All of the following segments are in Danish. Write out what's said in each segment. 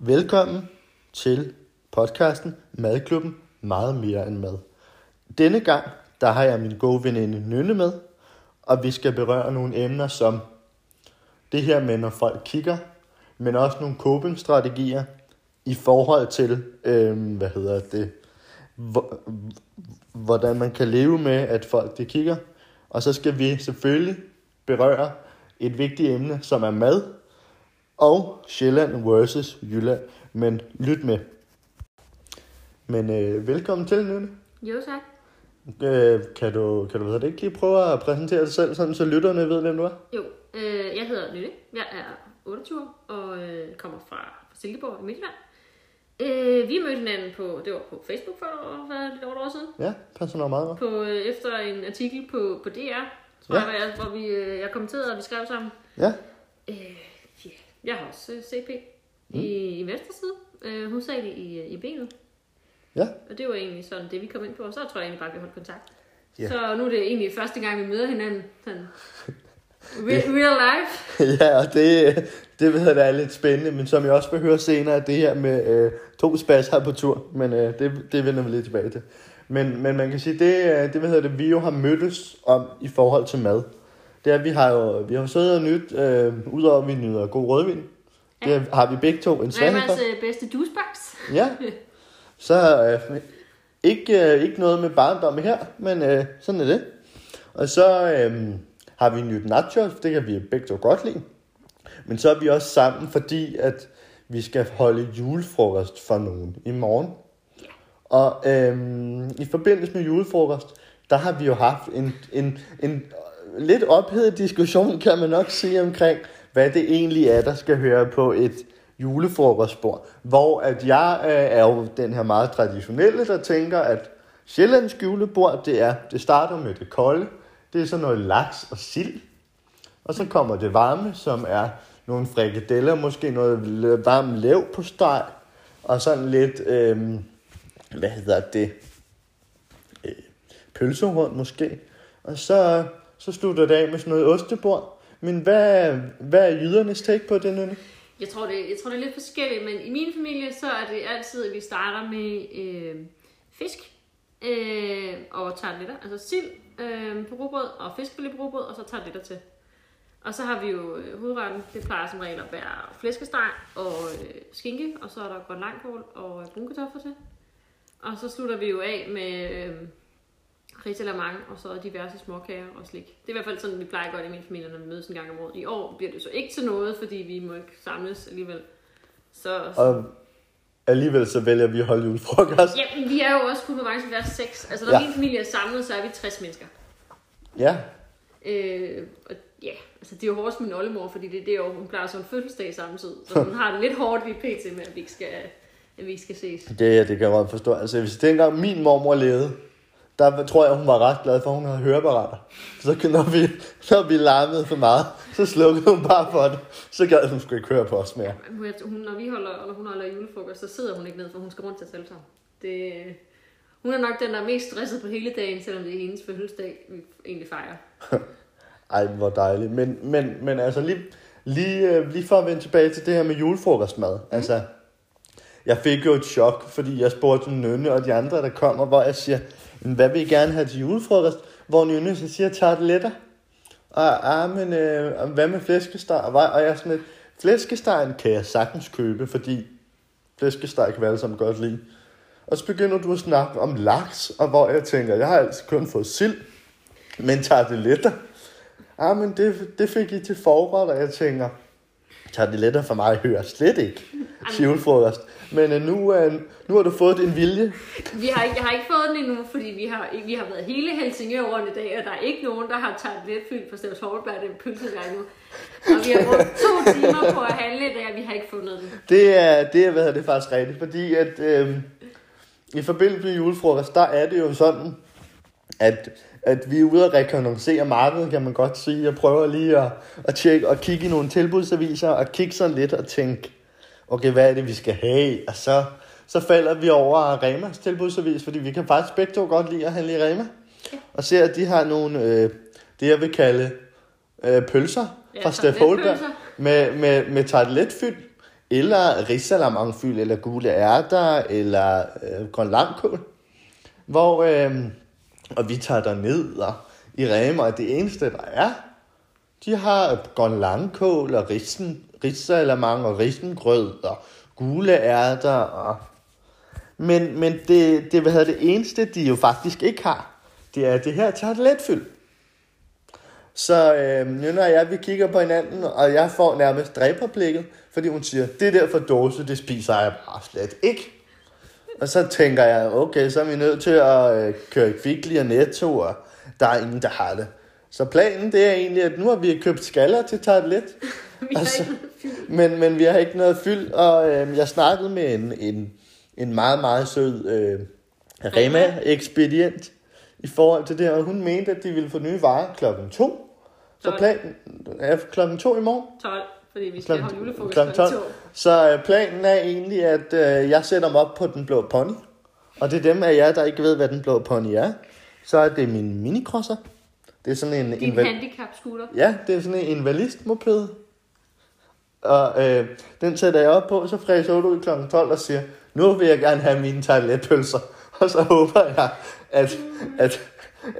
Velkommen til podcasten Madklubben Meget mere end mad. Denne gang, der har jeg min gode veninde Nynne med, og vi skal berøre nogle emner som det her med, når folk kigger, men også nogle coping-strategier i forhold til, øh, hvad hedder det, hvordan man kan leve med, at folk det kigger. Og så skal vi selvfølgelig berøre et vigtigt emne, som er mad, og Sjælland versus Jylland. Men lyt med. Men øh, velkommen til, Nynne. Jo, tak. Øh, kan du, kan du ikke lige prøve at præsentere dig selv, sådan, så lytterne ved, hvem du er? Jo, øh, jeg hedder Nynne. Jeg er 28 år og øh, kommer fra, Silkeborg i Midtjylland. Øh, vi mødte hinanden på, det var på Facebook for hvad, lidt over et år siden. Ja, passer nok meget godt. På, øh, efter en artikel på, på DR, tror Ja. ja. jeg, hvor vi, øh, jeg kommenterede, og vi skrev sammen. Ja, Øh, ja. Jeg har også øh, CP mm. i, i venstre side. Øh, hovedsageligt i, i benet. ja, Og det var egentlig sådan det, vi kom ind på. Og så tror jeg egentlig bare, vi holdt kontakt. Ja. Så nu er det egentlig første gang, vi møder hinanden. Sådan. Re- real life. ja, og det, det ved jeg, der er lidt spændende, men som jeg også vil høre senere, det her med øh, to spas her på tur, men øh, det, det vender vi lidt tilbage til. Men, men man kan sige, det, øh, det hvad hedder det, vi jo har mødtes om i forhold til mad. Det er, at vi har jo vi har siddet og nyt, øh, udover at vi nyder god rødvin, det har vi begge to en svaghed for. Øh, bedste juicebox. Ja, så øh, ikke, øh, ikke noget med barndom her, men øh, sådan er det. Og så øh, har vi nyt nachos, det kan vi begge to godt lide. Men så er vi også sammen, fordi at vi skal holde julefrokost for nogen i morgen. Og øh, i forbindelse med julefrokost, der har vi jo haft en, en, en lidt ophedet diskussion, kan man nok sige, omkring, hvad det egentlig er, der skal høre på et julefrokostbord. Hvor at jeg øh, er jo den her meget traditionelle, der tænker, at Sjællands julebord, det er, det starter med det kolde. Det er sådan noget laks og sild. Og så kommer det varme, som er nogle frikadeller, måske noget varm lev på steg, og sådan lidt, øh, hvad hedder det, øh, pølsehorn måske. Og så, så slutter det af med sådan noget ostebord. Men hvad, hvad er jydernes take på det, Nynne? Jeg tror, det, jeg tror, det er lidt forskelligt, men i min familie, så er det altid, at vi starter med øh, fisk øh, og tarteletter. Altså sild øh, på rugbrød og fisk på rugbrød, og så tarteletter til. Og så har vi jo øh, hovedretten, det plejer som regel at være flæskesteg og øh, skinke, og så er der grøn langkål og øh, kartofler til. Og så slutter vi jo af med øh, ritalamang og så diverse småkager og slik. Det er i hvert fald sådan, vi plejer det i min familie, når vi mødes en gang om året. I år bliver det så ikke til noget, fordi vi må ikke samles alligevel. Så, Og alligevel så vælger vi at holde julefrokost. ja, men vi er jo også kun på at være seks. Altså når Ja. min familie er samlet, så er vi 60 mennesker. Ja, Øh, og ja, altså det er jo hårdest med min oldemor, fordi det er det år, hun plejer sådan en fødselsdag samtidig. Så hun har det lidt hårdt lige pt. med, at vi ikke skal, at vi ikke skal ses. det, ja, det kan jeg godt forstå. Altså, hvis dengang min mormor levede, der tror jeg, hun var ret glad for, at hun havde høreapparater. Så når vi, når vi larmede for meget, så slukkede hun bare for det. Så gad hun sgu ikke høre på os mere. Hun, når, vi holder, når hun holder julefrokost, så sidder hun ikke ned, for hun skal rundt til sammen. Det, hun er nok den, der er mest stresset på hele dagen, selvom det er hendes fødselsdag, vi egentlig fejrer. Ej, hvor dejligt. Men, men, men altså, lige, lige, øh, lige for at vende tilbage til det her med julefrokostmad. Mm. Altså, jeg fik jo et chok, fordi jeg spurgte Nynne og de andre, der kommer, hvor jeg siger, "Men hvad vil I gerne have til julefrokost? Hvor Nynne så siger, tarteletter. Og, ah, men øh, hvad med flæskesteg? Og, og jeg er sådan lidt, flæskestegen kan jeg sagtens købe, fordi flæskesteg kan vi alle sammen godt lide. Og så begynder du at snakke om laks, og hvor jeg tænker, jeg har altså kun fået sild, men tarteletter. Ah, men det, det fik I til forret, og jeg tænker, tarteletter for mig hører slet ikke til julefrokost. Men øh, nu, øh, nu har du fået din vilje. Vi har, ikke- jeg har ikke fået den endnu, fordi vi har, vi har været hele Helsingør rundt i dag, og der er ikke nogen, der har taget lidt fyldt på Stavs Hårdberg, den pølsevej nu. Og vi har brugt to timer på at handle i dag, og vi har ikke fundet den. Det er, det er, hvad det faktisk rigtigt, fordi at øh, i forbindelse med julefrokost, der er det jo sådan, at, at vi er ude og rekognoscere markedet, kan man godt sige. Jeg prøver lige at, at tjekke og kigge i nogle tilbudsaviser, og kigge sådan lidt og tænke, okay, hvad er det, vi skal have? Og så, så falder vi over Remas tilbudsavis, fordi vi kan faktisk begge to godt lide at handle i Rema. Og ser, at de har nogle, øh, det jeg vil kalde øh, pølser Ja, fra Steff Holberg med, med, med tarteletfyld eller risalamangfyld, eller gule ærter, eller øh, grønlandkål. Hvor, øh, og vi tager der ned og i Rema, og det eneste, der er, de har grønlandkål og risen, risalamang og risengrød og gule ærter. Og... Men, men det, det, hvad hedder det eneste, de jo faktisk ikke har, det er det her tarteletfyld. Så øh, nu når jeg, vi kigger på hinanden, og jeg får nærmest dræberblikket, fordi hun siger, det der for dåse, det spiser jeg bare slet ikke. Og så tænker jeg, okay, så er vi nødt til at øh, køre Kvickly og Netto, og der er ingen, der har det. Så planen det er egentlig, at nu har vi købt skaller til tartelet. Vi Altså. Men, men vi har ikke noget fyld, og øh, jeg snakkede med en, en, en meget, meget sød øh, Rema-ekspedient i forhold til det, her, og hun mente, at de ville få nye varer klokken to. Så Tolv. planen er klokken to i morgen. 12, fordi vi skal Klokken- holde julefrokost klokken 12. 12. Så øh, planen er egentlig, at øh, jeg sætter mig op på den blå pony. Og det er dem af jer, der ikke ved, hvad den blå pony er. Så er det min minicrosser. Det er sådan en... Din inval- handicap-scooter. Ja, det er sådan en invalidmoped. Og øh, den sætter jeg op på, så fræser jeg ud kl. 12 og siger, nu vil jeg gerne have mine tarteletpølser. Og så håber jeg, at, at,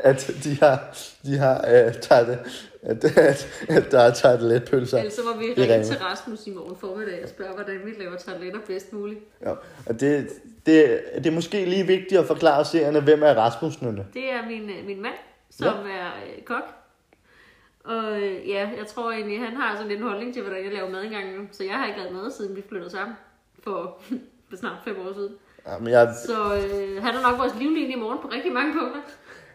at de har, de har øh, tarte, at, at, at der er tarteletpølser. Ellers så må vi ringe til Rasmus i morgen formiddag og spørge, hvordan vi laver tarteletter bedst muligt. Ja, og det, det, det er måske lige vigtigt at forklare seerne, hvem er Rasmus Nynne. Det er min, øh, min mand, som ja. er øh, kok. Og øh, ja, jeg tror egentlig, han har sådan en holdning til, hvordan jeg laver mad engang. nu. Så jeg har ikke lavet mad, siden vi flyttede sammen for, for snart fem år siden. Ja, men jeg, Så øh, han er nok vores livlinje i morgen på rigtig mange punkter.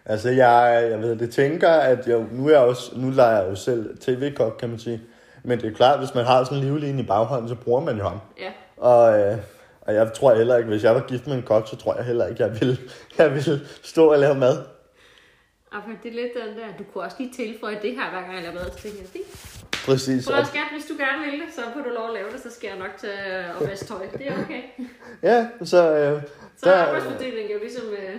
Altså jeg, jeg ved det, tænker, at jeg, nu, er jeg også, nu leger jeg jo selv tv-kok, kan man sige. Men det er klart, hvis man har sådan en livlinje i baghånden, så bruger man jo ham. Ja, Og, øh, og jeg tror heller ikke, hvis jeg var gift med en kok, så tror jeg heller ikke, jeg ville, jeg ville stå og lave mad. og det er lidt den der, du kunne også lige tilføje det her, hver gang jeg laver mad. Så tænker jeg, fint. Præcis. Prøv at skat, hvis du gerne vil det, så får du lov at lave det, så skal jeg nok tage og vaske tøj. Det er okay. ja, så, øh, Så er arbejdsfordelingen jo ligesom... Øh,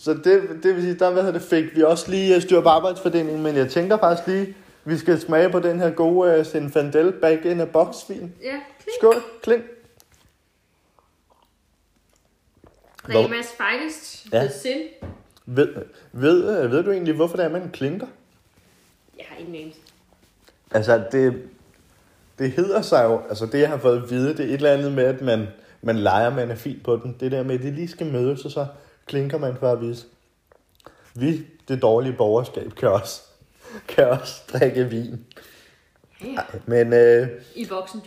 så det, det vil sige, der hvad det, fik vi også lige øh, styr på arbejdsfordelingen, men jeg tænker faktisk lige, vi skal smage på den her gode uh, Zinfandel back in a box vin. ja, klink. Skål, klink. Hvor- Remas finest, Ja. ja. the sin. Ved, ved, øh, ved du egentlig, hvorfor det er, man klinker? Jeg har ingen anelse. Altså, det, det hedder sig jo, altså det jeg har fået at vide, det er et eller andet med, at man, man leger, man er fint på den. Det der med, at de lige skal mødes, og så klinker man for at vise. Vi, det dårlige borgerskab, kan også, kan også drikke vin. Ja, men øh, I voksen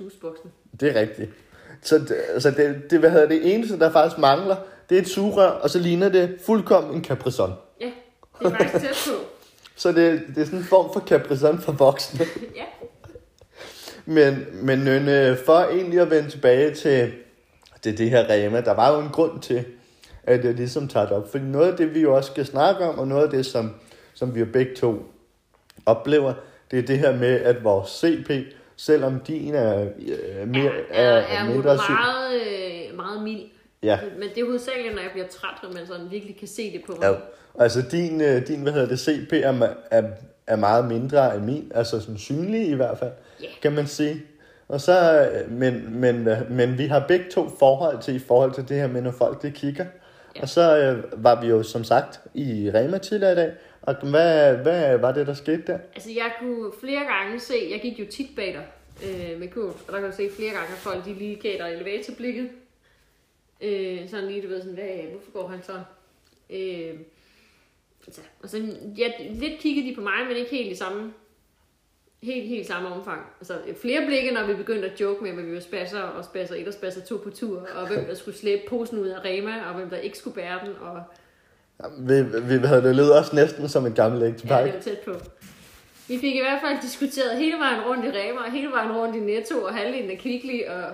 juiceboksen. det er rigtigt. Så altså det, det, hvad hedder det eneste, der faktisk mangler, det er et sugerør, og så ligner det fuldkommen en Capri Sun. Ja, det er faktisk tæt på. Så det, det er sådan en form for Capri Sun for voksne. Ja, Men, men øh, for egentlig at vende tilbage til det, det her Rema, der var jo en grund til, at jeg ligesom tager det op. Fordi noget af det, vi jo også skal snakke om, og noget af det, som, som vi jo begge to oplever, det er det her med, at vores CP, selvom din er øh, mere, er, er, er syg. meget, øh, meget mild. Ja, Men det er hovedsageligt, når jeg bliver træt, at man sådan virkelig kan se det på mig. ja. Altså din, øh, din, hvad hedder det, CP er, er, er meget mindre end min, altså sådan synlig i hvert fald, Ja. kan man sige. Og så, øh, men, men, men vi har begge to forhold til, i forhold til det her med, når folk det kigger. Ja. Og så øh, var vi jo som sagt i Rema tidligere i dag, og hvad, hvad var det, der skete der? Altså, jeg kunne flere gange se, jeg gik jo tit bag dig øh, med kurs, og der kan du se flere gange, at folk de lige gav dig elevatorblikket. Øh, sådan lige, du ved, sådan, hvad, hvorfor går han sådan? Øh, altså, og så, ja, lidt kiggede de på mig, men ikke helt i samme, helt, helt samme omfang. Altså, flere blikke, når vi begyndte at joke med, hvad vi var spasser og spasser et og spasser to på tur, og hvem der skulle slæbe posen ud af Rema, og hvem der ikke skulle bære den, og Vi, vi hvad hedder det lød også næsten som et gammelt Ja, ægtepar. det var tæt på. Vi fik i hvert fald diskuteret hele vejen rundt i Rema, og hele vejen rundt i Netto, og halvdelen af Kvickly, og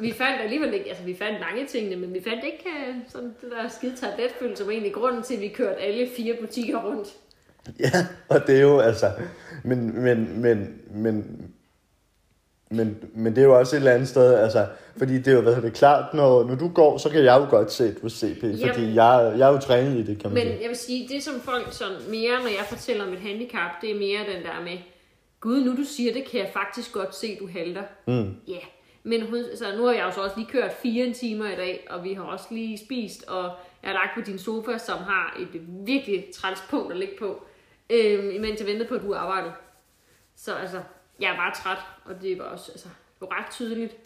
vi fandt alligevel ikke, altså vi fandt mange tingene, men vi fandt ikke øh, sådan det der skide tabletfyld, som egentlig grunden til, at vi kørte alle fire butikker rundt. Ja, og det er jo altså, men, men, men, men, men, men det er jo også et eller andet sted, altså, fordi det er jo, hvad det, klart, når, når du går, så kan jeg jo godt se, du er CP, Jamen. fordi jeg, jeg er jo trænet i det, kan man Men sige. jeg vil sige, det som folk sådan mere, når jeg fortæller om et handicap, det er mere den der med, gud, nu du siger det, kan jeg faktisk godt se, du halter. Mm. Ja, men hun, altså, nu har jeg jo så også lige kørt fire timer i dag, og vi har også lige spist, og jeg har lagt på din sofa, som har et virkelig træls punkt at ligge på, øh, imens jeg ventede på, at du arbejdede. Så altså, jeg er bare træt, og det var også altså, det var ret tydeligt.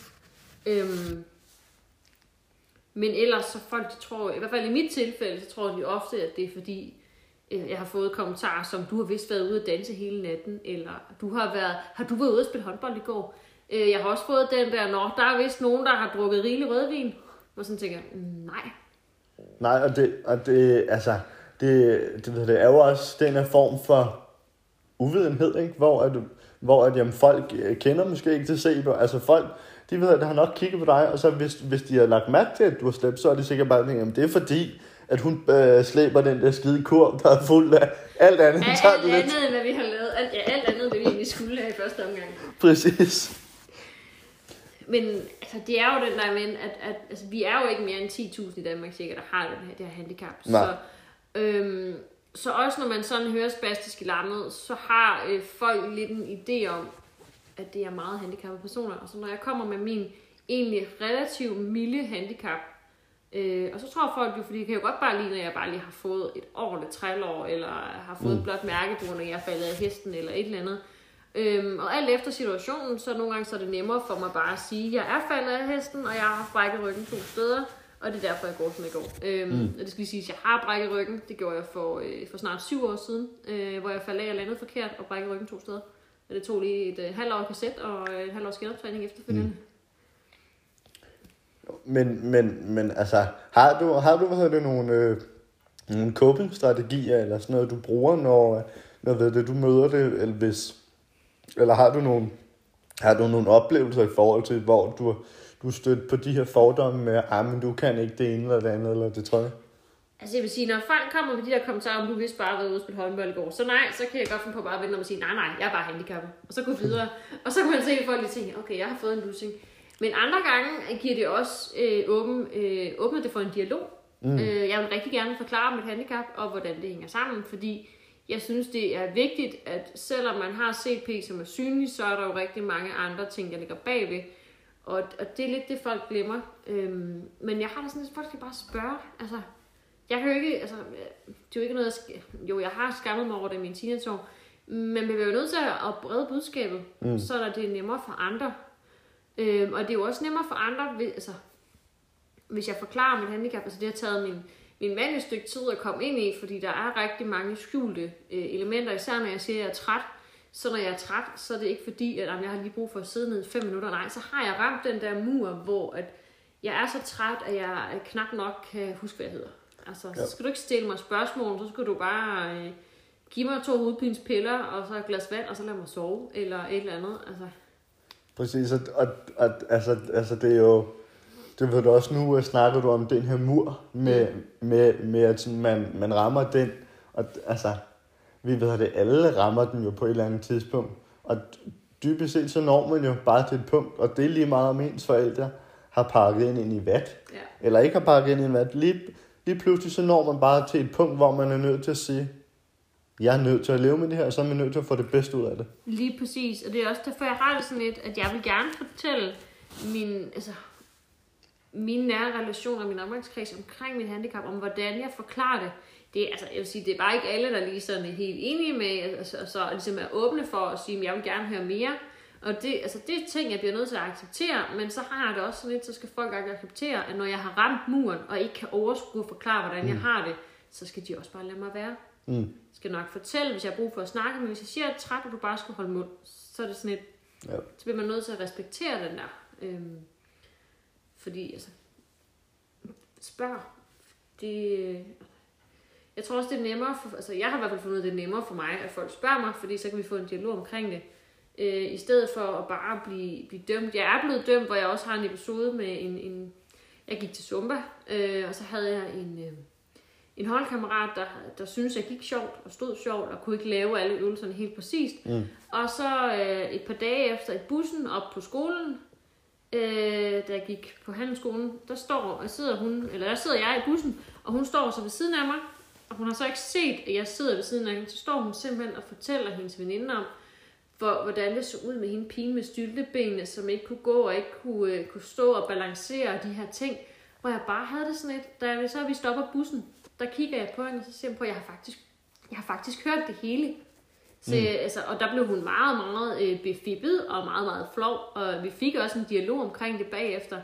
Øhm, men ellers så folk, de tror, i hvert fald i mit tilfælde, så tror de ofte, at det er fordi, øh, jeg har fået kommentarer som, du har vist været ude at danse hele natten, eller du har været, har du været ude at spille håndbold i går? Øh, jeg har også fået den der, når der er vist nogen, der har drukket rigelig rødvin. Og sådan tænker jeg, "Mm, nej. Nej, og det, og det, altså, det, det, ved det er jo også den her form for uvidenhed, ikke? hvor, at, hvor at, jamen, folk øh, kender måske ikke til Sebo. Altså folk, de ved, at de har nok kigget på dig, og så hvis, hvis de har lagt mærke til, at du har slæbt, så er det sikkert bare, at det er fordi, at hun øh, slæber den der skide kur, der er fuld af alt andet. Tager alt det lidt. andet, end hvad vi har lavet. Alt, ja, alt andet, hvad vi egentlig skulle have i første omgang. Præcis. Men altså, det er jo den der med, at, at altså, vi er jo ikke mere end 10.000 i Danmark cirka, der har den her, det her handicap. Nej. Så, øhm, så også når man sådan hører spastiske lammet, så har øh, folk lidt en idé om, at det er meget handicappede personer. Og så når jeg kommer med min egentlig relativt milde handicap, øh, og så tror folk jo, fordi det kan jo godt bare lide, når jeg bare lige har fået et ordentligt trælår, eller har fået mm. et blot mærke på, når jeg er faldet af hesten, eller et eller andet. Øhm, og alt efter situationen, så nogle gange så er det nemmere for mig bare at sige, at jeg er faldet af hesten, og jeg har brækket ryggen to steder, og det er derfor, jeg går, som jeg går. Øhm, mm. Og det skal lige sige, at jeg har brækket ryggen. Det gjorde jeg for, øh, for snart syv år siden, øh, hvor jeg faldt af og landede forkert og brækkede ryggen to steder. Og det tog lige et øh, halvt år kasset og et halvt års genoptræning efterfølgende. Mm. Men, men, men altså, har du, har du hvad hedder det, nogle, øh, nogle coping-strategier, eller sådan noget, du bruger, når, når ved det, du møder det, eller hvis, eller har du nogle, har du nogle oplevelser i forhold til, hvor du, du er stødt på de her fordomme med, ah, men du kan ikke det ene eller det andet, eller det tredje? Altså jeg vil sige, når folk kommer med de der kommentarer, om du vidste bare været ude og spille håndbold i går, så nej, så kan jeg godt finde på bare at vente om at sige, nej, nej, jeg er bare handicappet. Og så gå videre. og så kan man se, at folk lige tænker, okay, jeg har fået en lussing. Men andre gange giver det også øh, åben, øh, åbner det for en dialog. Mm. Øh, jeg vil rigtig gerne forklare mit handicap og hvordan det hænger sammen, fordi jeg synes, det er vigtigt, at selvom man har CP, som er synlig, så er der jo rigtig mange andre ting, der ligger bagved. Og, og det er lidt det, folk glemmer. Øhm, men jeg har da sådan, at folk skal bare spørge. Altså, jeg kan jo ikke, altså, det er jo ikke noget, jeg jo, jeg har skammet mig over det i mine teenageår, men vi bliver jo nødt til at brede budskabet, mm. så er det nemmere for andre. Øhm, og det er jo også nemmere for andre, hvis, altså, hvis jeg forklarer mit handicap, altså det har taget min, min mand et stykke tid at komme ind i, fordi der er rigtig mange skjulte øh, elementer, især når jeg siger, at jeg er træt. Så når jeg er træt, så er det ikke fordi, at jamen, jeg har lige brug for at sidde ned i fem minutter. Nej, så har jeg ramt den der mur, hvor at jeg er så træt, at jeg knap nok kan huske, hvad jeg hedder. Altså, ja. så skal du ikke stille mig spørgsmål, så skal du bare øh, give mig to hovedpinspiller, og så et glas vand, og så lad mig sove, eller et eller andet. Altså. Præcis, og, og, og altså, altså det er jo, det ved du også nu, at snakker du om den her mur, med, mm. med, med at sådan, man, man rammer den, og altså, vi ved at det, alle rammer den jo på et eller andet tidspunkt, og dybest set så når man jo bare til et punkt, og det er lige meget om ens forældre har pakket ind, ind i vat, Ja. eller ikke har pakket ind i vat, lige, lige pludselig så når man bare til et punkt, hvor man er nødt til at sige, jeg er nødt til at leve med det her, og så er man nødt til at få det bedste ud af det. Lige præcis, og det er også derfor, jeg har det sådan lidt, at jeg vil gerne fortælle min, altså, mine nære relationer, min omgangskreds omkring mit handicap, om hvordan jeg forklarer det. Det, er- altså, jeg vil sige, det er bare ikke alle, der lige sådan er helt enige med, altså, så ligesom er åbne for at sige, at jeg vil gerne høre mere. Og det, altså, det er ting, jeg bliver nødt til at acceptere, men så har jeg det også sådan lidt, så skal folk acceptere, at når jeg har ramt muren, og ikke kan overskue og forklare, hvordan jeg har det, så skal de også bare lade mig være. Mm. Jeg skal nok fortælle, hvis jeg har brug for at snakke, men hvis jeg siger, at jeg er træt, og du bare skal holde mund, så er det sådan et, Ja. så bliver man nødt til at respektere den der. Øhm, fordi, altså, spørg. Det, jeg tror også, det er nemmere for, altså jeg har i hvert fald fundet, at det er nemmere for mig, at folk spørger mig, fordi så kan vi få en dialog omkring det. Øh, I stedet for at bare blive, blive dømt. Jeg er blevet dømt, hvor jeg også har en episode med en, en jeg gik til Zumba, øh, og så havde jeg en, øh, en holdkammerat, der, der syntes, jeg gik sjovt og stod sjovt og kunne ikke lave alle øvelserne helt præcist. Mm. Og så øh, et par dage efter i bussen op på skolen, øh, da jeg gik på handelsskolen, der står og sidder hun, eller der sidder jeg i bussen, og hun står så ved siden af mig, og hun har så ikke set, at jeg sidder ved siden af hende, så står hun simpelthen og fortæller hendes veninde om, for, hvordan det så ud med hende pigen med styltebenene, som ikke kunne gå og ikke kunne, øh, kunne stå og balancere de her ting. Hvor jeg bare havde det sådan lidt, da vi, så vi stopper bussen, der kigger jeg på hende, og så siger jeg på, at jeg har faktisk, jeg har faktisk hørt det hele. Så, mm. altså, og der blev hun meget, meget øh, befippet og meget, meget flov, og vi fik også en dialog omkring det bagefter.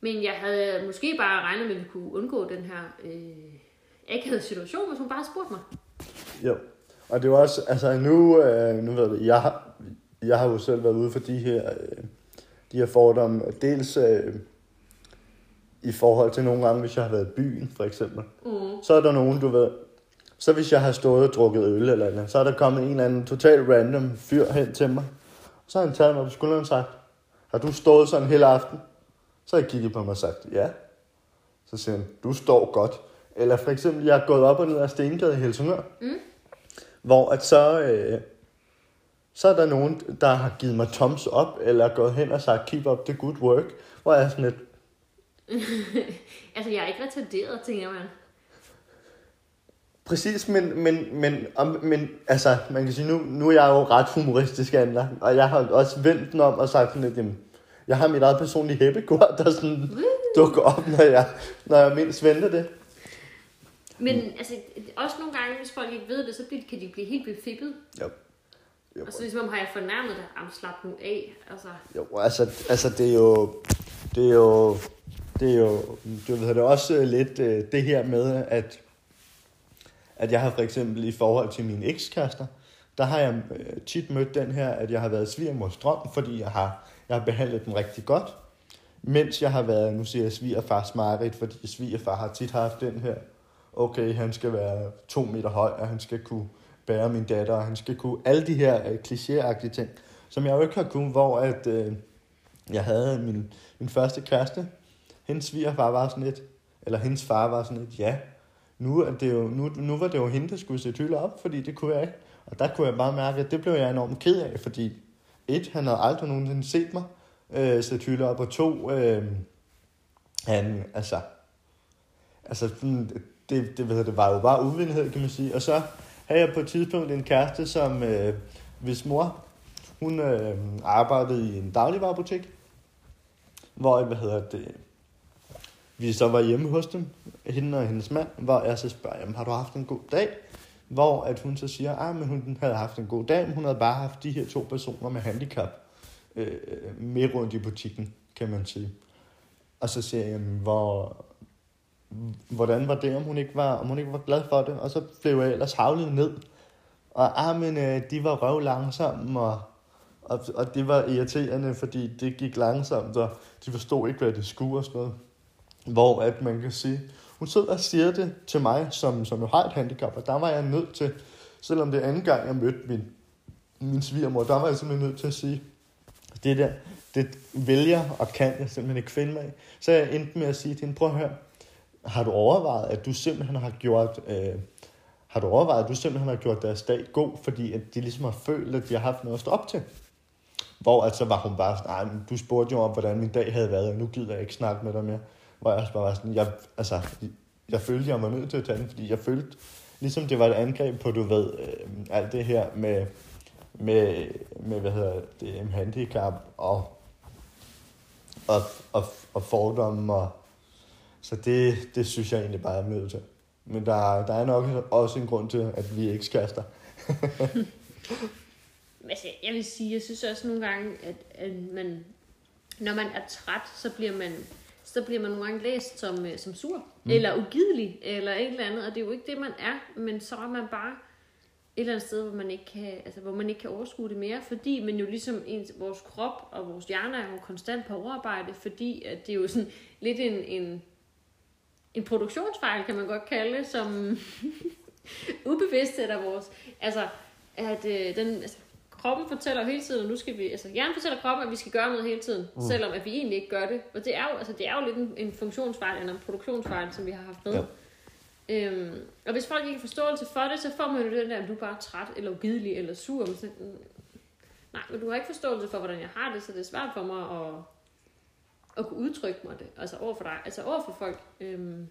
Men jeg havde måske bare regnet med, at vi kunne undgå den her øh, akavede situation, hvis hun bare spurgte mig. Jo, og det var også, altså nu, øh, nu ved jeg, jeg har, jeg har jo selv været ude for de her, øh, de her fordomme, dels øh, i forhold til nogle gange, hvis jeg har været i byen, for eksempel. Mm. Så er der nogen, du ved, så hvis jeg har stået og drukket øl eller andet, så er der kommet en eller anden total random fyr hen til mig. Så har han taget mig på skulderen og sagt, har du stået sådan hele aften? Så har jeg kigget på mig og sagt, ja. Så siger han, du står godt. Eller for eksempel, jeg er gået op og ned ad Stengade i Helsingør. Mm. Hvor at så, øh, så er der nogen, der har givet mig thumbs up, eller gået hen og sagt, keep up the good work. Hvor jeg er sådan lidt, altså, jeg er ikke retarderet, tænker man. Præcis, men, men, men, om, men altså, man kan sige, nu, nu er jeg jo ret humoristisk anlagt, og jeg har også vendt den om og sagt sådan lidt, jamen, jeg har mit eget personlige hæppekort, der sådan dukker op, når jeg, når jeg mindst venter det. Men altså, også nogle gange, hvis folk ikke ved det, så bliver, kan de blive helt befippet. Jo. Jo, Og så ligesom har jeg fornærmet dig, am slap nu af. Altså, jo altså, altså det er jo, det er jo, det er jo, du ved det er også lidt øh, det her med, at, at jeg har for eksempel i forhold til mine ekskærester, der har jeg øh, tit mødt den her, at jeg har været svigermors drøm, fordi jeg har, jeg har behandlet dem rigtig godt. Mens jeg har været, nu siger jeg svigerfars mareridt, fordi svigerfar har tit haft den her, okay, han skal være to meter høj, og han skal kunne bære min datter, og han skal kunne, alle de her øh, klichéagtige ting, som jeg jo ikke har kunnet, hvor at, øh, jeg havde min, min første kæreste, hendes svigerfar var sådan lidt, eller hendes far var sådan lidt, ja, nu, er det jo, nu, nu var det jo hende, der skulle sætte hylder op, fordi det kunne jeg ikke. Og der kunne jeg bare mærke, at det blev jeg enormt ked af, fordi et, han havde aldrig nogensinde set mig øh, sætte hylder op, og to, øh, han, altså, altså, det, det, ved jeg, det var jo bare uvidenhed, kan man sige. Og så havde jeg på et tidspunkt en kæreste, som, øh, hvis mor, hun øh, arbejdede i en dagligvarerbutik, hvor, hvad hedder det, vi så var hjemme hos dem, hende og hendes mand, hvor jeg så spørger, jamen, har du haft en god dag? Hvor at hun så siger, at men hun havde haft en god dag, men hun havde bare haft de her to personer med handicap øh, med rundt i butikken, kan man sige. Og så siger jeg, jamen, hvor, hvordan var det, om hun ikke var, om hun ikke var glad for det? Og så blev jeg ellers havlet ned. Og ah, men, øh, de var røv langsomme, og, og, og det var irriterende, fordi det gik langsomt, og de forstod ikke, hvad det skulle og sådan noget. Hvor at man kan sige, hun sidder og siger det til mig, som, som jo har et handicap, og der var jeg nødt til, selvom det er anden gang, jeg mødte min, min svigermor, der var jeg simpelthen nødt til at sige, det der, det vælger og kan jeg simpelthen ikke finde mig af. Så jeg endte med at sige til hende, prøv at høre, har du overvejet, at du simpelthen har gjort, øh, har du overvejet, at du simpelthen har gjort deres dag god, fordi at de ligesom har følt, at de har haft noget at stå op til? Hvor altså var hun bare sådan, nej, du spurgte jo om, hvordan min dag havde været, og nu gider jeg ikke snakke med dig mere. Hvor jeg også bare var sådan, jeg, altså, jeg følte, jeg var nødt til at tage den, fordi jeg følte, ligesom det var et angreb på, du ved, øh, alt det her med, med, med hvad hedder det, handicap og, og, og, og fordomme. Og, så det, det synes jeg egentlig bare er nødt til. Men der, der er nok også en grund til, at vi ikke skaster. altså, jeg vil sige, jeg synes også nogle gange, at, at man, når man er træt, så bliver man så bliver man nogle gange læst som, øh, som sur, mm. eller ugidelig, eller et eller andet, og det er jo ikke det, man er, men så er man bare et eller andet sted, hvor man ikke kan, altså, hvor man ikke kan overskue det mere, fordi man jo ligesom, ens, vores krop og vores hjerne er jo konstant på overarbejde, fordi at det er jo sådan lidt en, en, en produktionsfejl, kan man godt kalde som ubevidst sætter vores, altså, at øh, den, altså, kroppen fortæller hele tiden, og nu skal vi, altså hjernen fortæller kroppen, at vi skal gøre noget hele tiden, mm. selvom at vi egentlig ikke gør det. Og det er jo, altså, det er jo lidt en, en funktionsfejl, eller en produktionsfejl, som vi har haft med. Ja. Øhm, og hvis folk ikke har forståelse for det, så får man jo den der, at du er bare træt, eller ugidelig, eller sur. Men så, mm, nej, men du har ikke forståelse for, hvordan jeg har det, så det er svært for mig at, at kunne udtrykke mig det, altså over for dig, altså over for folk. Øhm,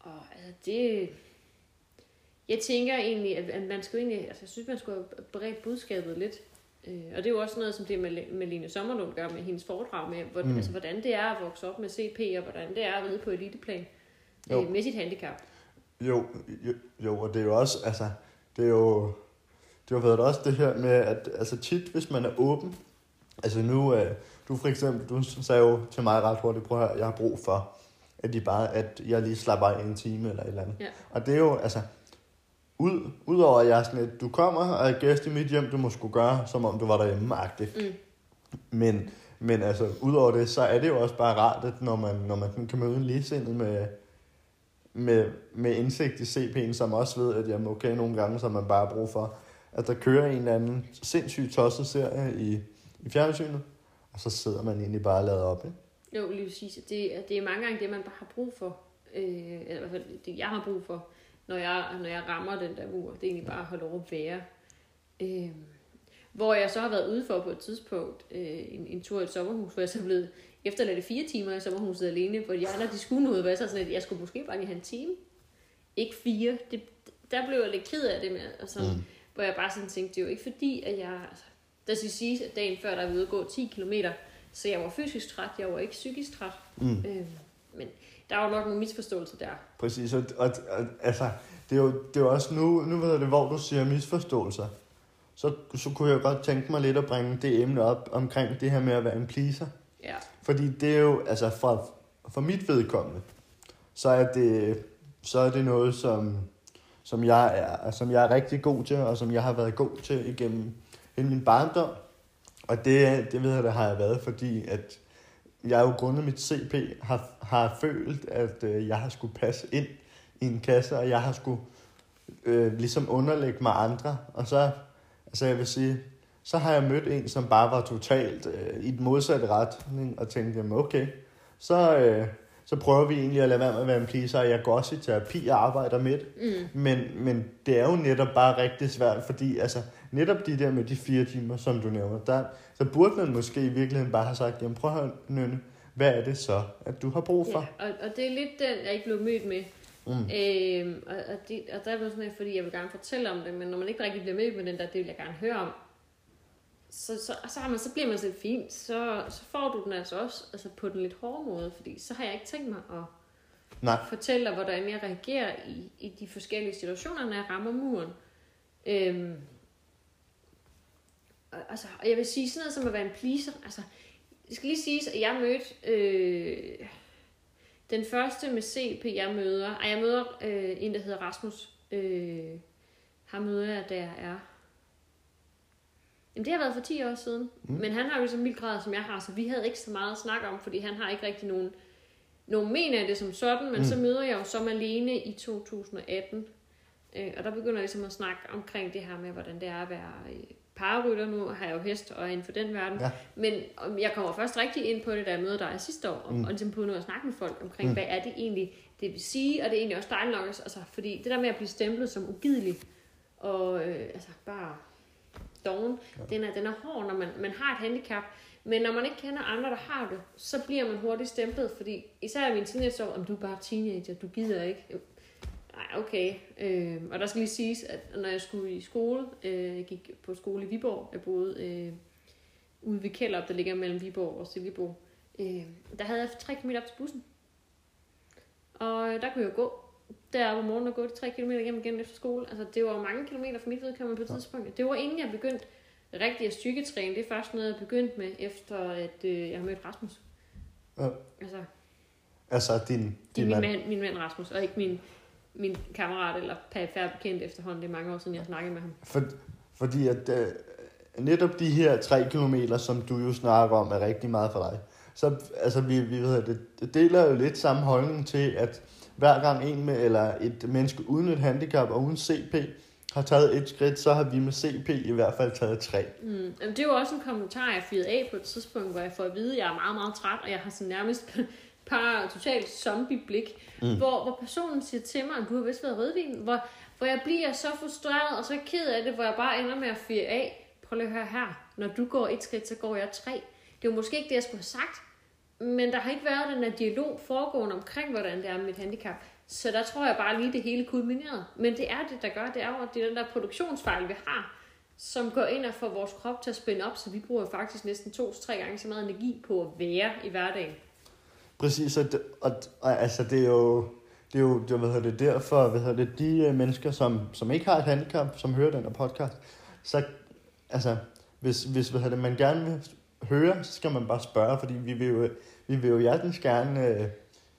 og altså det, jeg tænker egentlig, at, man skal jo egentlig, altså jeg synes, man skulle have bredt budskabet lidt. Øh, og det er jo også noget, som det Line Sommerlund gør med hendes foredrag med, hvor, mm. altså, hvordan det er at vokse op med CP, og hvordan det er at ride på eliteplan øh, med sit handicap. Jo, jo, jo, og det er jo også, altså, det er jo, det har været også det her med, at altså tit, hvis man er åben, altså nu, øh, du for eksempel, du sagde jo til mig ret hurtigt, prøv at høre, jeg har brug for, at, de bare, at jeg lige slapper af en time eller et eller andet. Ja. Og det er jo, altså, ud, udover at jeg er sådan lidt, du kommer og er gæst i mit hjem, du må skulle gøre, som om du var derhjemme -agtigt. Mm. Men, men altså, udover det, så er det jo også bare rart, at når man, når man kan møde en ligesindet med, med, med indsigt i CP'en, som også ved, at jamen, okay, nogle gange så har man bare brug for, at der kører en eller anden sindssygt tosset serie i, i fjernsynet, og så sidder man egentlig bare og lader op, ikke? Jo, lige præcis. Det, er- det er mange gange det, man bare har brug for. Øh, eller i hvert fald det, jeg har brug for, når jeg, når jeg rammer den der mur. Det er egentlig bare at holde over at være. Øh, hvor jeg så har været ude for på et tidspunkt øh, en, en tur i et sommerhus, hvor jeg så blev efterladt i fire timer i sommerhuset alene, hvor de andre de skulle noget, hvor jeg så sådan, at jeg skulle måske bare lige have en time. Ikke fire. Det, der blev jeg lidt ked af det med, og sådan, mm. hvor jeg bare sådan tænkte, det er jo ikke fordi, at jeg... Altså, der skal siges, at dagen før, der var ude at gå 10 km, så jeg var fysisk træt, jeg var ikke psykisk træt. Mm. Øh, men der var nok nogle misforståelser der. Præcis, og, og, og altså, det er, jo, det er jo også nu, nu ved det, hvor du siger misforståelser. Så, så kunne jeg godt tænke mig lidt at bringe det emne op omkring det her med at være en pleaser. Ja. Fordi det er jo, altså for, for mit vedkommende, så er det, så er det noget, som, som, jeg er, som jeg er rigtig god til, og som jeg har været god til igennem hele min barndom. Og det, det ved jeg, det har jeg været, fordi at jeg jo grundet mit CP har, har følt, at øh, jeg har skulle passe ind i en kasse, og jeg har skulle øh, ligesom underlægge mig andre. Og så, altså jeg vil sige, så har jeg mødt en, som bare var totalt øh, i den modsatte retning, og tænkte, jamen okay, så, øh, så prøver vi egentlig at lade være med at være en pleaser, og jeg går også i terapi og arbejder med det. Mm. Men, men det er jo netop bare rigtig svært, fordi altså, netop de der med de fire timer, som du nævner, der, så burde man måske i virkeligheden bare have sagt, jamen prøv at høre, Nynne, hvad er det så, at du har brug for? Ja, og, og det er lidt den, jeg ikke blev mødt med. Mm. Øhm, og, og, det, og der er sådan lidt, fordi jeg vil gerne fortælle om det, men når man ikke rigtig bliver mødt med den der, det vil jeg gerne høre om. Så, så, så, har man, så bliver man sådan lidt fint, så, så får du den altså også altså på den lidt hårde måde, fordi så har jeg ikke tænkt mig at Nej, fortælle dig, hvordan jeg reagerer i, i de forskellige situationer, når jeg rammer muren. Øhm, og, altså, og jeg vil sige sådan noget som at være en pleaser. Altså, det skal lige siges, at jeg mødte øh, den første med CP, jeg møder. Og jeg møder øh, en, der hedder Rasmus. Øh, ham møder jeg, da jeg er... Jamen, det har været for 10 år siden. Mm. Men han har jo så mild grad, som jeg har, så vi havde ikke så meget at snakke om, fordi han har ikke rigtig nogen nogen mener af det som sådan, men mm. så møder jeg jo som alene i 2018. Øh, og der begynder jeg ligesom at snakke omkring det her med, hvordan det er at være øh, pararytter. Nu har jeg jo hest og er inden for den verden. Ja. Men om- jeg kommer først rigtig ind på det, da jeg møder dig sidste år, og, Mm. og ligesom på noget at snakke med folk omkring, Mm. hvad er det egentlig, det vil sige, og det er egentlig også dejligt nok, altså, fordi det der med at blive stemplet som ugidelig, og øh, altså bare doven, ja. den, er, den er hård, når man, man har et handicap, men når man ikke kender andre, der har det, så bliver man hurtigt stemplet, fordi især i min teenageår, om du er bare teenager, du gider ikke. Nej, okay. Øh, og der skal lige siges, at når jeg skulle i skole, øh, jeg gik på skole i Viborg, jeg boede øh, ude ved Kjellup, der ligger mellem Viborg og Silkeborg, øh, der havde jeg 3 km op til bussen. Og der kunne jeg gå deroppe om morgenen og gå de 3 km hjem igen efter skole. Altså, det var mange kilometer for mit vedkommende på et tidspunkt. Det var inden jeg begyndte rigtig at styrketræne. Det er først noget, jeg begyndte med, efter at øh, jeg har mødt Rasmus. Ja. Altså, altså din, din min mand. mand, min mand Rasmus, og ikke min, min kammerat eller perifær bekendt efterhånden. Det er mange år siden, jeg har snakket med ham. For, fordi at øh, netop de her tre kilometer, som du jo snakker om, er rigtig meget for dig. Så altså, vi, vi ved, det, det deler jo lidt samme holdning til, at hver gang en med, eller et menneske uden et handicap og uden CP har taget et skridt, så har vi med CP i hvert fald taget tre. Mm. Jamen, det jo også en kommentar, jeg fyrede af på et tidspunkt, hvor jeg får at vide, at jeg er meget, meget træt, og jeg har sådan nærmest par totalt zombie-blik, mm. hvor, hvor personen siger til mig, at du har vist været rødvin, hvor, hvor jeg bliver så frustreret og så ked af det, hvor jeg bare ender med at fyre af. Prøv lige at høre her. Når du går et skridt, så går jeg tre. Det er jo måske ikke det, jeg skulle have sagt, men der har ikke været den her dialog foregående omkring, hvordan det er med mit handicap. Så der tror jeg bare lige, det hele kulminerede. Men det er det, der gør. Det er jo det er den der produktionsfejl, vi har, som går ind og får vores krop til at spænde op, så vi bruger faktisk næsten to-tre gange så meget energi på at være i hverdagen. Præcis, og, det, og, og altså det er jo, det er jo det, hvad hedder det, derfor, hvad hedder det, de øh, mennesker, som, som ikke har et handicap, som hører den her podcast, så altså, hvis, hvis hvad hedder det, man gerne vil høre, så skal man bare spørge, fordi vi vil jo, vi vil jo hjertens gerne øh,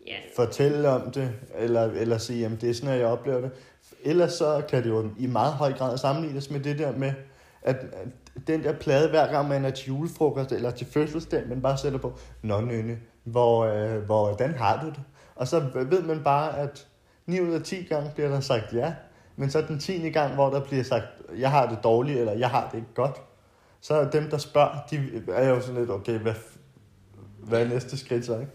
Ja, fortælle om det, eller, eller sige, at det er sådan, at jeg oplever det. Ellers så kan det jo i meget høj grad sammenlignes med det der med, at, at den der plade, hver gang man er til julefrokost eller til fødselsdag, man bare sætter på, Nå, Nynne, hvor, øh, hvordan har du det? Og så ved man bare, at 9 ud af 10 gange bliver der sagt ja, men så den 10. gang, hvor der bliver sagt, jeg har det dårligt, eller jeg har det ikke godt, så er dem, der spørger, de er jo sådan lidt, okay, hvad, hvad er næste skridt så, ikke?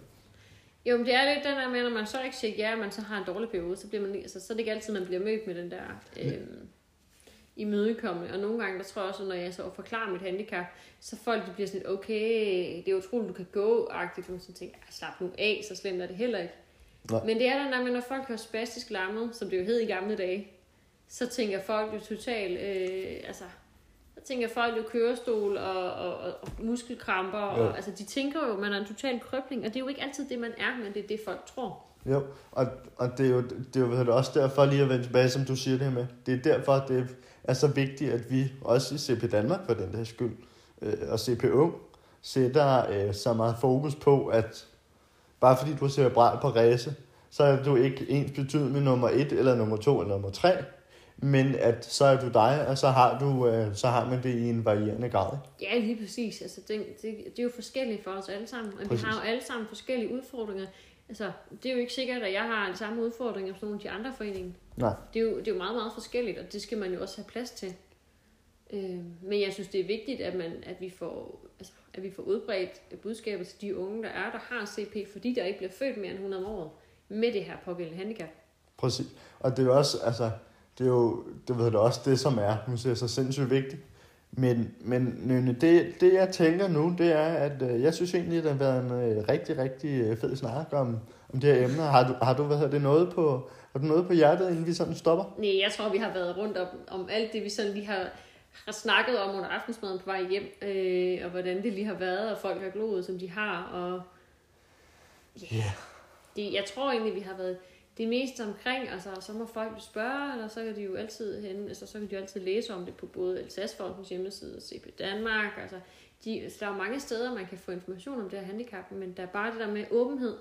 Jo, men det er lidt den der med, når man så ikke siger ja, man så har en dårlig periode, så, bliver man, altså, så er det ikke altid, man bliver mødt med den der øhm, imødekommende. Og nogle gange, der tror jeg også, når jeg så forklarer mit handicap, så folk de bliver sådan lidt, okay, det er utroligt, du kan gå-agtigt. Og sådan tænker, "Ej, slap nu af, så slemt er det heller ikke. Nej. Men det er den der med, når folk har spastisk lammet, som det jo hed i gamle dage, så tænker folk jo totalt, øh, altså, så tænker folk jo kørestol og, og, og, og muskelkramper, og, altså de tænker jo, at man er en total krøbling, og det er jo ikke altid det, man er, men det er det, folk tror. Jo, og, og det er jo, det er jo det, også derfor lige at vende tilbage, som du siger det her med. Det er derfor, det er så vigtigt, at vi også i CP Danmark for den der skyld, øh, og CPO, sætter øh, så meget fokus på, at bare fordi du ser bræt på race, så er du ikke ens betydende med nummer et, eller nummer to, eller nummer tre, men at så er du dig, og så har, du, øh, så har man det i en varierende grad. Ja, lige præcis. Altså, det, det, det er jo forskelligt for os alle sammen, og Præcis. vi har jo alle sammen forskellige udfordringer. Altså, det er jo ikke sikkert, at jeg har de samme udfordringer som nogle af de andre foreninger. Nej, Det er, jo, det er jo meget, meget forskelligt, og det skal man jo også have plads til. Øh, men jeg synes, det er vigtigt, at, man, at, vi får, altså, at vi får udbredt budskabet til de unge, der er, der har CP, fordi der ikke bliver født mere end 100 om året med det her pågældende handicap. Præcis. Og det er jo også, altså, det er jo, det ved du også, det som er, nu siger så sindssygt vigtigt. Men, men Nynne, det, det jeg tænker nu, det er, at øh, jeg synes egentlig, det har været en øh, rigtig, rigtig øh, fed snak om, om de her emner. Har du, har du hvad hedder det, noget på, har du noget på hjertet, inden vi sådan stopper? Nej, jeg tror, vi har været rundt om, om alt det, vi sådan lige har, har snakket om under aftensmaden på vej hjem, øh, og hvordan det lige har været, og folk har gloet, som de har, og Ja. Yeah. det, jeg tror egentlig, vi har været det meste omkring, altså, så må folk spørge, eller så kan de jo altid hen, altså, så kan de jo altid læse om det på både Alsace-fondens hjemmeside og CP Danmark, altså, de, så der er jo mange steder, man kan få information om det her handicap, men der er bare det der med åbenhed,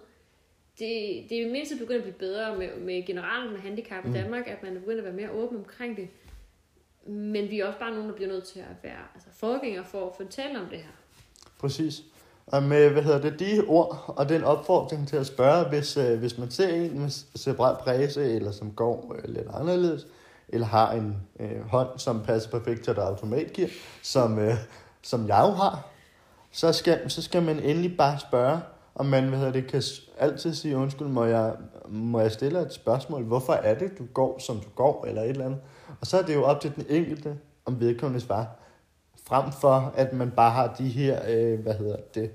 det, det er jo mindst begyndt at blive bedre med, med generelt med handicap i Mm. Danmark, at man er begyndt at være mere åben omkring det. Men vi er også bare nogen, der bliver nødt til at være altså, forgængere for at fortælle om det her. Præcis. Og med, hvad hedder det, de ord og den opfordring til at spørge, hvis, øh, hvis man ser en med cerebral præse, eller som går øh, lidt anderledes, eller har en øh, hånd, som passer perfekt til et automatgear, som, øh, som jeg jo har, så skal, så skal man endelig bare spørge, om man hvad hedder det, kan altid sige, undskyld, må jeg, må jeg stille et spørgsmål, hvorfor er det, du går, som du går, eller et eller andet. Og så er det jo op til den enkelte, om vedkommende svarer frem for at man bare har de her, øh, hvad hedder det,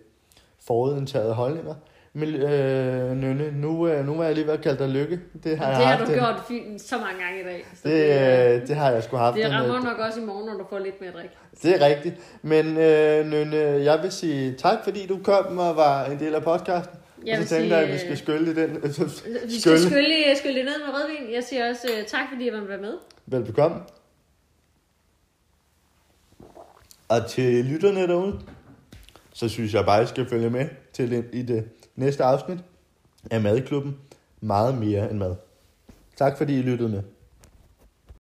forudindtaget holdninger. Men øh, Nynne, nu, øh, nu er jeg lige ved at kalde dig lykke. Det har det jeg har du en- gjort fy- så mange gange i dag. Så Det, det, øh, det har jeg sgu haft. det en, rammer øh, nok også i morgen, når du får lidt mere drik. det er rigtigt. Men øh, Nynne, jeg vil sige tak, fordi du kom og var en del af podcasten. Jeg og vil så tænkte jeg, at vi skal øh, skylle den. Vi skal skylle, skylle det ned med rødvin. Jeg siger også uh, tak, fordi jeg var med. Velbekomme. Og til lytterne derude, så synes jeg bare, at I skal følge med til det, i det næste afsnit af Madklubben. Meget mere end mad. Tak fordi I lyttede med.